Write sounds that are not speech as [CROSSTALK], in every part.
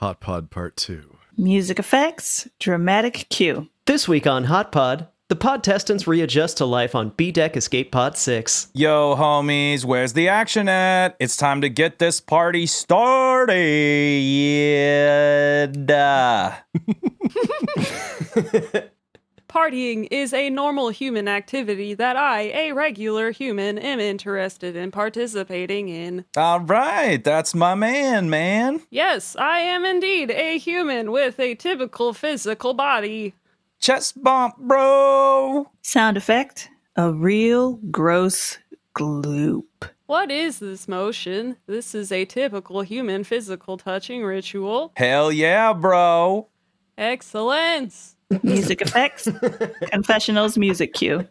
Hot Pod Part 2. Music effects, dramatic cue. This week on Hot Pod, the Podtestants readjust to life on B Deck Escape Pod 6. Yo, homies, where's the action at? It's time to get this party started. [LAUGHS] Partying is a normal human activity that I, a regular human, am interested in participating in. All right, that's my man, man. Yes, I am indeed a human with a typical physical body. Chest bump, bro. Sound effect, a real gross gloop. What is this motion? This is a typical human physical touching ritual. Hell yeah, bro. Excellence! Music effects, confessionals music cue.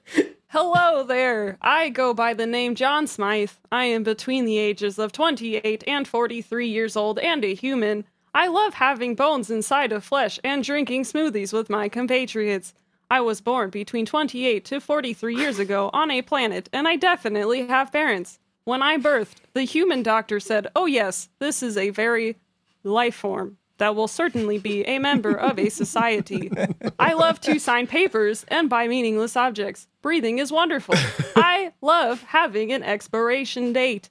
Hello there. I go by the name John Smythe. I am between the ages of 28 and 43 years old and a human. I love having bones inside of flesh and drinking smoothies with my compatriots. I was born between 28 to 43 years ago on a planet, and I definitely have parents. When I birthed, the human doctor said, Oh, yes, this is a very life form that will certainly be a member of a society. I love to sign papers and buy meaningless objects. Breathing is wonderful. I love having an expiration date.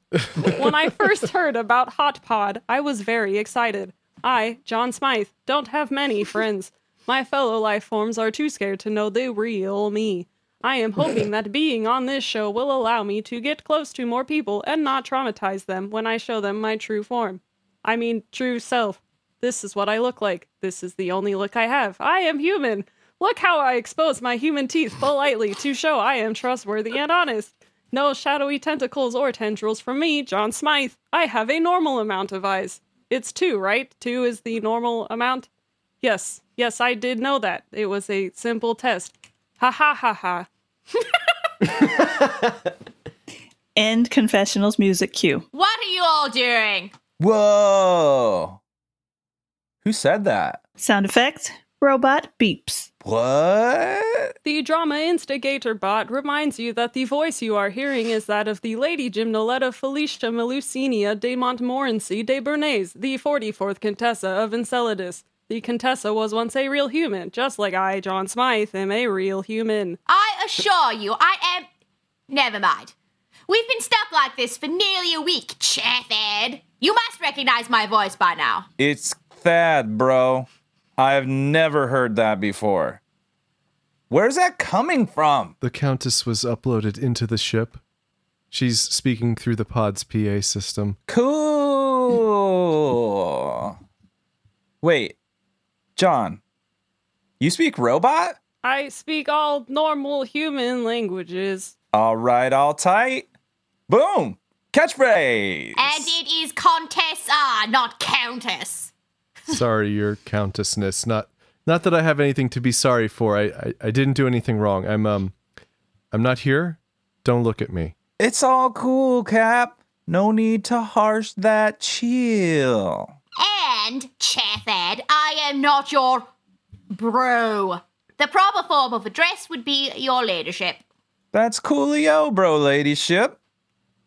When I first heard about Hot Pod, I was very excited. I, John Smythe, don't have many friends. My fellow life forms are too scared to know the real me. I am hoping that being on this show will allow me to get close to more people and not traumatize them when I show them my true form. I mean, true self. This is what I look like. This is the only look I have. I am human. Look how I expose my human teeth politely to show I am trustworthy and honest. No shadowy tentacles or tendrils from me, John Smythe. I have a normal amount of eyes. It's two, right? Two is the normal amount? Yes, yes, I did know that. It was a simple test. Ha ha ha ha. [LAUGHS] End confessionals music cue. What are you all doing? Whoa. Who said that? Sound effect, robot beeps. What? The drama instigator bot reminds you that the voice you are hearing is that of the Lady Gymnoletta Felicia Melusinia de Montmorency de Bernays, the 44th Contessa of Enceladus. The Contessa was once a real human, just like I, John Smythe, am a real human. I assure you, I am. Never mind. We've been stuck like this for nearly a week, Chaffed. You must recognize my voice by now. It's Thad, bro. I've never heard that before. Where's that coming from? The Countess was uploaded into the ship. She's speaking through the pod's PA system. Cool. Wait, John, you speak robot? I speak all normal human languages. All right, all tight. Boom. Catchphrase. And it is Contessa, not Countess. Sorry, your countessness. Not not that I have anything to be sorry for. I, I I didn't do anything wrong. I'm um I'm not here. Don't look at me. It's all cool, Cap. No need to harsh that chill. And, Chaffed, I am not your bro. The proper form of address would be your ladyship. That's coolio, bro, ladyship.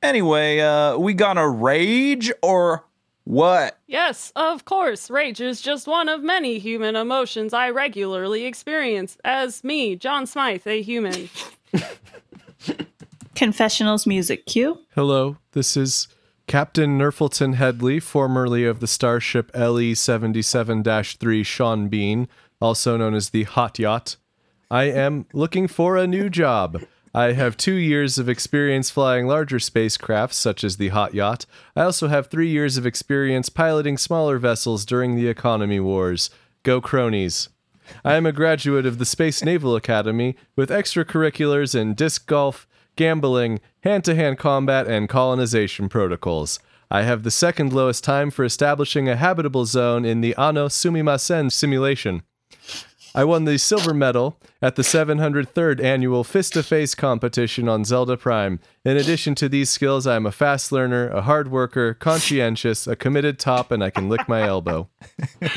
Anyway, uh, we gonna rage or what? Yes, of course, rage is just one of many human emotions I regularly experience as me, John Smythe, a human. [LAUGHS] Confessionals music cue. Hello, this is Captain Nerfleton Headley, formerly of the starship LE 77 3 Sean Bean, also known as the Hot Yacht. I am looking for a new job. I have two years of experience flying larger spacecraft, such as the Hot Yacht. I also have three years of experience piloting smaller vessels during the economy wars. Go cronies. I am a graduate of the Space Naval Academy with extracurriculars in disc golf, gambling, hand to hand combat, and colonization protocols. I have the second lowest time for establishing a habitable zone in the Ano Sumimasen simulation. I won the silver medal at the 703rd annual Fist to Face competition on Zelda Prime. In addition to these skills, I am a fast learner, a hard worker, conscientious, a committed top, and I can lick my elbow.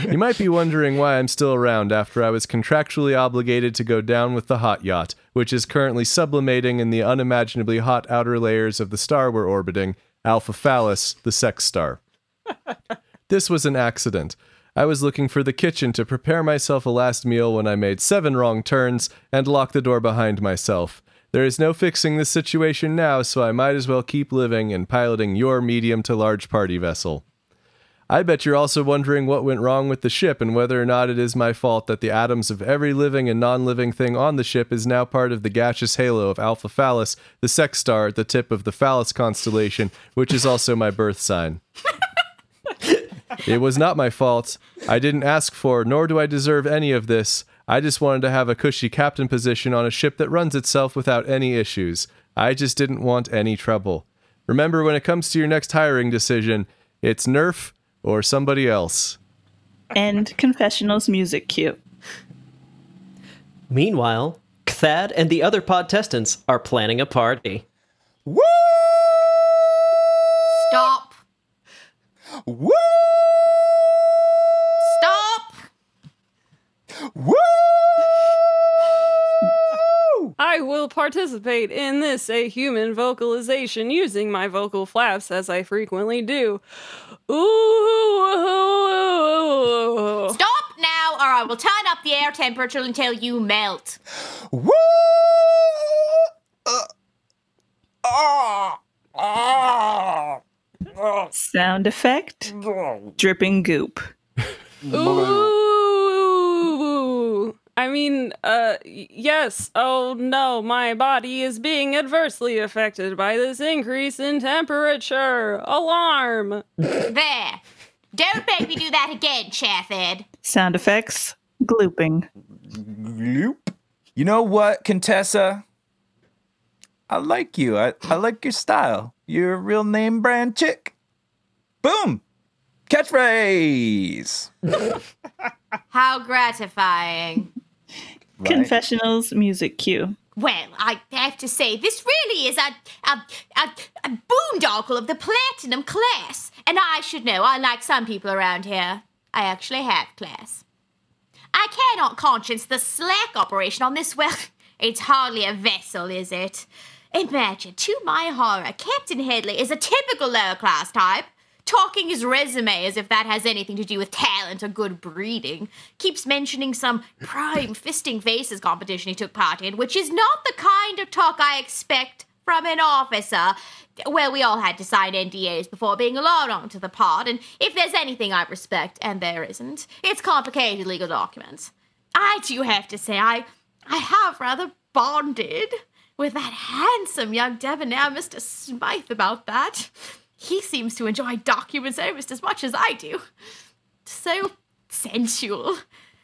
you might be wondering why I'm still around after I was contractually obligated to go down with the hot yacht, which is currently sublimating in the unimaginably hot outer layers of the star we're orbiting, Alpha Phallus, the sex star. This was an accident. I was looking for the kitchen to prepare myself a last meal when I made seven wrong turns and locked the door behind myself. There is no fixing this situation now, so I might as well keep living and piloting your medium to large party vessel. I bet you're also wondering what went wrong with the ship and whether or not it is my fault that the atoms of every living and non living thing on the ship is now part of the gaseous halo of Alpha Phallus, the sex star at the tip of the Phallus constellation, which is also my birth sign. It was not my fault. I didn't ask for, nor do I deserve any of this. I just wanted to have a cushy captain position on a ship that runs itself without any issues. I just didn't want any trouble. Remember, when it comes to your next hiring decision, it's Nerf or somebody else. End confessionals music cue. Meanwhile, Cthad and the other podtestants are planning a party. Woo! Stop. Woo! I will participate in this a human vocalization using my vocal flaps as I frequently do. Ooh. Stop now, or I will turn up the air temperature until you melt. Woo! Uh, ah, ah, ah. Sound effect dripping goop. Ooh. I mean, uh, yes. Oh no, my body is being adversely affected by this increase in temperature. Alarm. There. Don't make me do that again, Chaffed. Sound effects glooping. Gloop. You know what, Contessa? I like you. I, I like your style. You're a real name brand chick. Boom! Catchphrase! [LAUGHS] How gratifying. Right. Confessionals music cue. Well, I have to say, this really is a, a, a, a boondoggle of the platinum class. And I should know, unlike some people around here, I actually have class. I cannot conscience the slack operation on this, well, [LAUGHS] it's hardly a vessel, is it? Imagine, to my horror, Captain Headley is a typical lower class type. Talking his resume as if that has anything to do with talent or good breeding. Keeps mentioning some prime [LAUGHS] fisting faces competition he took part in, which is not the kind of talk I expect from an officer. Well, we all had to sign NDAs before being allowed onto the pod, and if there's anything I respect, and there isn't, it's complicated legal documents. I do have to say, I, I have rather bonded with that handsome young debonair Mr. Smythe about that. He seems to enjoy documents almost as much as I do. So sensual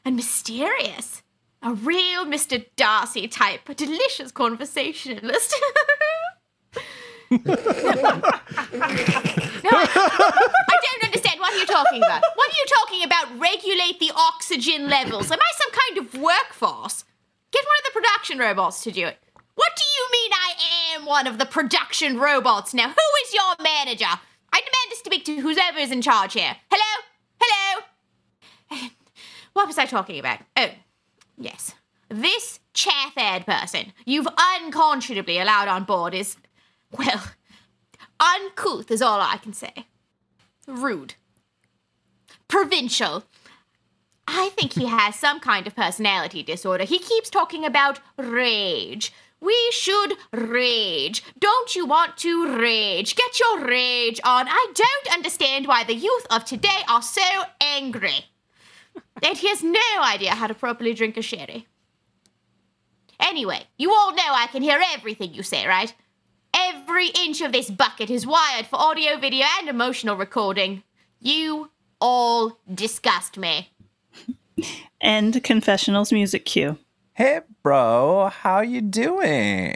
and mysterious. A real Mr. Darcy type, a delicious conversationalist. [LAUGHS] no, I, I don't understand. What are you talking about? What are you talking about? Regulate the oxygen levels. Am I some kind of workforce? Get one of the production robots to do it. What do you mean I am one of the production robots now? Who your manager? I demand to speak to whoever is in charge here. Hello? Hello? [SIGHS] What was I talking about? Oh, yes. This Chathad person you've unconscionably allowed on board is, well, uncouth is all I can say. Rude. Provincial. I think he has some kind of personality disorder. He keeps talking about rage. We should rage. Don't you want to rage? Get your rage on. I don't understand why the youth of today are so angry. and he has no idea how to properly drink a sherry. Anyway, you all know I can hear everything you say, right? Every inch of this bucket is wired for audio, video, and emotional recording. You all disgust me. End confessionals music cue. Hey, bro, how you doing?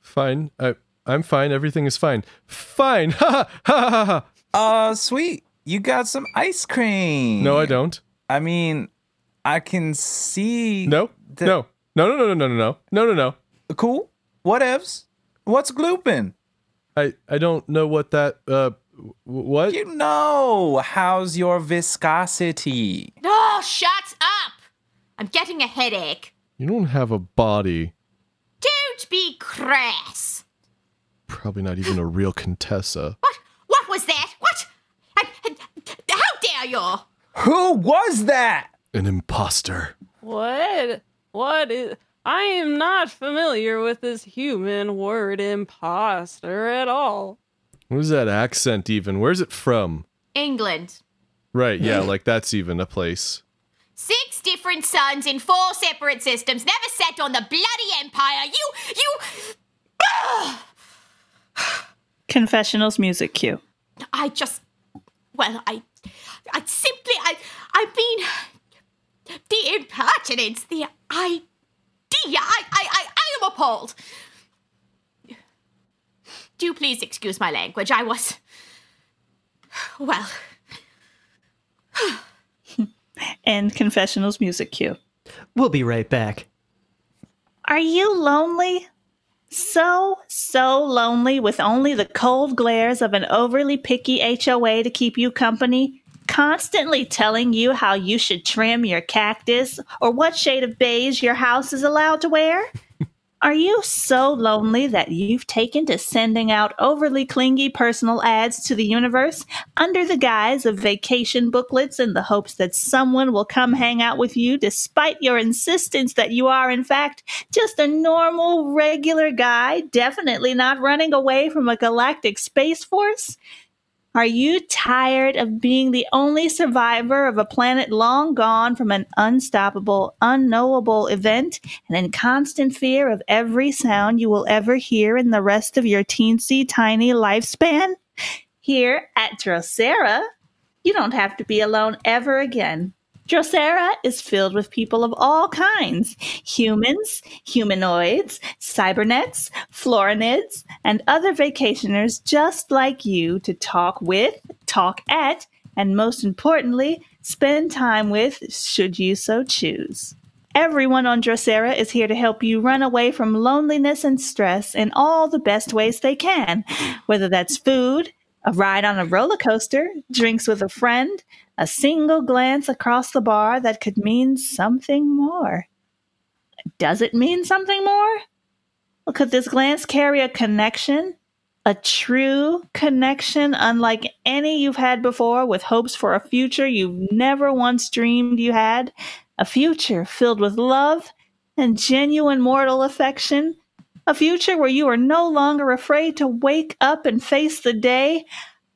Fine. I, I'm fine. Everything is fine. Fine. [LAUGHS] Ha ha ha ha. Uh, sweet. You got some ice cream. No, I don't. I mean, I can see. No. the- No. No. No. No. No. No. No. No. No. No. Cool. Whatevs. What's glooping? I I don't know what that uh what You know, how's your viscosity? Oh, shut up! I'm getting a headache. You don't have a body. Don't be crass. Probably not even a real Contessa. What? What was that? What? I, I- how dare you? Who was that? An imposter. What? What is. I am not familiar with this human word imposter at all. What is that accent even? Where's it from? England. Right, yeah, like that's even a place. Six different suns in four separate systems. Never set on the bloody empire. You, you. [SIGHS] Confessionals music cue. I just. Well, I. I simply. I. I mean. The impertinence, the idea. I. I. I, I am appalled. Do please excuse my language. I was. [SIGHS] Well. [SIGHS] And confessionals music cue. We'll be right back. Are you lonely? So, so lonely with only the cold glares of an overly picky HOA to keep you company, constantly telling you how you should trim your cactus or what shade of beige your house is allowed to wear? Are you so lonely that you've taken to sending out overly clingy personal ads to the universe under the guise of vacation booklets in the hopes that someone will come hang out with you despite your insistence that you are, in fact, just a normal, regular guy, definitely not running away from a galactic space force? Are you tired of being the only survivor of a planet long gone from an unstoppable, unknowable event and in constant fear of every sound you will ever hear in the rest of your teensy tiny lifespan? Here at Drosera, you don't have to be alone ever again. Drosera is filled with people of all kinds humans, humanoids, cybernets, florinids, and other vacationers just like you to talk with, talk at, and most importantly, spend time with should you so choose. Everyone on Drosera is here to help you run away from loneliness and stress in all the best ways they can, whether that's food, a ride on a roller coaster, drinks with a friend, a single glance across the bar that could mean something more. Does it mean something more? Well, could this glance carry a connection? A true connection, unlike any you've had before, with hopes for a future you've never once dreamed you had? A future filled with love and genuine mortal affection? A future where you are no longer afraid to wake up and face the day?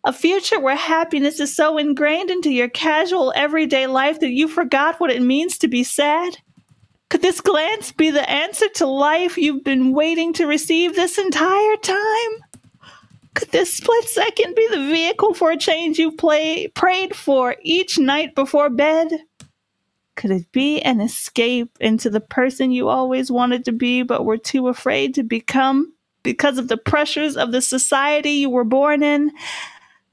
A future where happiness is so ingrained into your casual everyday life that you forgot what it means to be sad? Could this glance be the answer to life you've been waiting to receive this entire time? Could this split second be the vehicle for a change you've play, prayed for each night before bed? Could it be an escape into the person you always wanted to be but were too afraid to become because of the pressures of the society you were born in?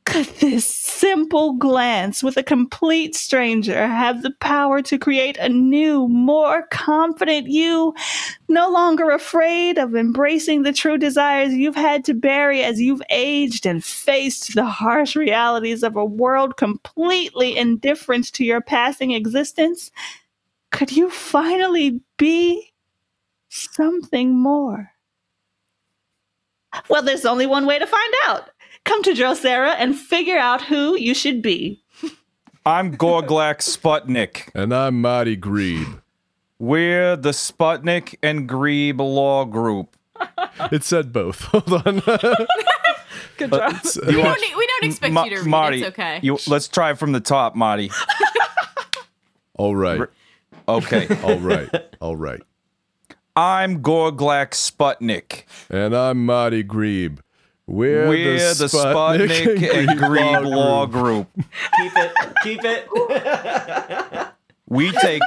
Could this simple glance with a complete stranger have the power to create a new, more confident you, no longer afraid of embracing the true desires you've had to bury as you've aged and faced the harsh realities of a world completely indifferent to your passing existence? Could you finally be something more? Well, there's only one way to find out. Come to Drosera and figure out who you should be. I'm Gorglak Sputnik. And I'm Marty Grebe. We're the Sputnik and Grebe Law Group. It said both. [LAUGHS] Hold on. [LAUGHS] Good uh, job. It's- uh, We don't, we don't expect Ma- you to read. Marty, it's okay. you- let's try from the top, Marty. [LAUGHS] all right. Okay. All right. All right. I'm Gorglak Sputnik. And I'm Marty Grebe. We're, We're the Sputnik and Grebe Law Group. Keep it. Keep it. We take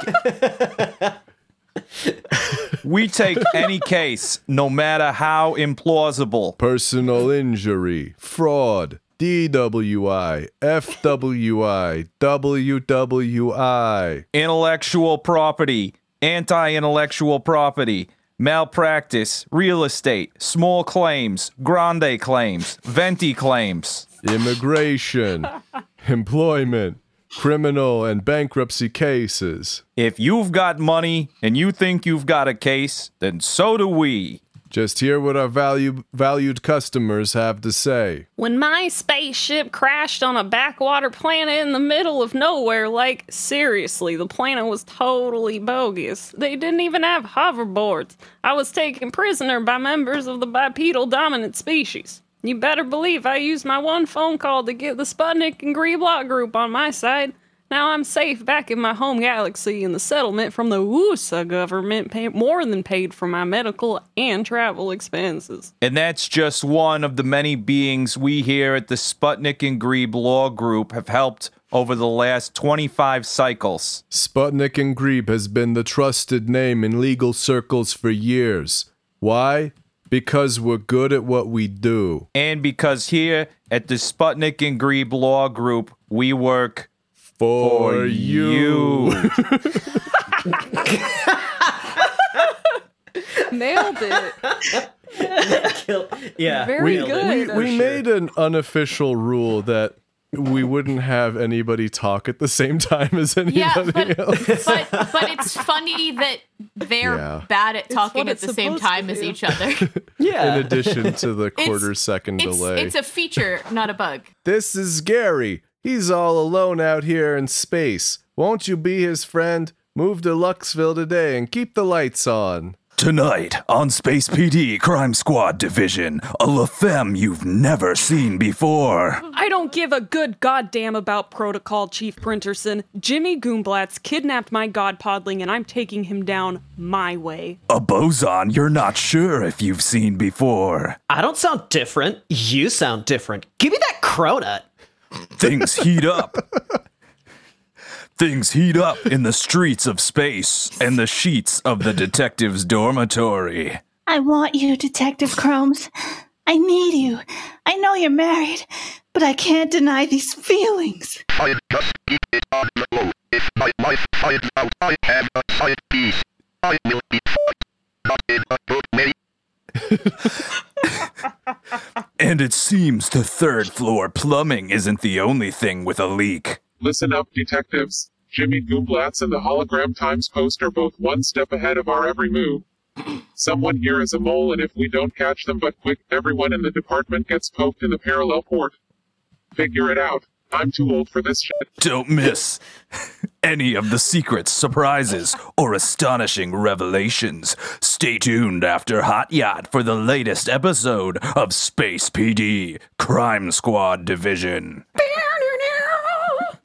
We take any case, no matter how implausible. Personal injury, fraud, DWI, FWI, WWI. Intellectual property, anti-intellectual property, malpractice, real estate, small claims, grande claims, venti claims. immigration, employment, criminal and bankruptcy cases. If you've got money and you think you've got a case, then so do we. Just hear what our value, valued customers have to say. When my spaceship crashed on a backwater planet in the middle of nowhere, like, seriously, the planet was totally bogus. They didn't even have hoverboards. I was taken prisoner by members of the bipedal dominant species. You better believe I used my one phone call to get the Sputnik and Greeblock group on my side. Now I'm safe back in my home galaxy, and the settlement from the USA government pay- more than paid for my medical and travel expenses. And that's just one of the many beings we here at the Sputnik and Grebe Law Group have helped over the last 25 cycles. Sputnik and Grebe has been the trusted name in legal circles for years. Why? Because we're good at what we do. And because here at the Sputnik and Grebe Law Group, we work For, for you. you. [LAUGHS] Nailed it. [LAUGHS] yeah. Very we, good. we, we made an unofficial rule that we wouldn't have anybody talk at the same time as Yeah, anybody but, else. but but it's funny that they're Yeah. bad at talking at the same time as each other. [LAUGHS] Yeah. In addition to the quarter second It's delay. it's a feature, not a bug. [LAUGHS] This is Gary. He's all alone out here in space. Won't you be his friend? Move to Luxville today and keep the lights on. Tonight on Space PD Crime Squad Division, a La Femme you've never seen before. I don't give a good goddamn about protocol, Chief Printerson. Jimmy Goomblatz kidnapped my god podling and I'm taking him down my way. A boson you're not sure if you've seen before. I don't sound different. You sound different. Give me that cronut. Things heat up. [LAUGHS] Things heat up in the streets of space and the sheets of the detective's dormitory. I want you, Detective Chromes. I need you. I know you're married, but I can't deny these feelings. I just keep it on the low. If my wife finds out I have a side piece, I will be fucked. Not in a good way. [LAUGHS] And it seems the third floor plumbing isn't the only thing with a leak. Listen up, detectives. Jimmy Goomblatz and the Hologram Times Post are both one step ahead of our every move. Someone here is a mole, and if we don't catch them but quick, everyone in the department gets poked in the parallel port. Figure it out. I'm too old for this shit. Don't miss [LAUGHS] any of the secrets, surprises, or astonishing revelations. Stay tuned after Hot Yacht for the latest episode of Space PD Crime Squad Division.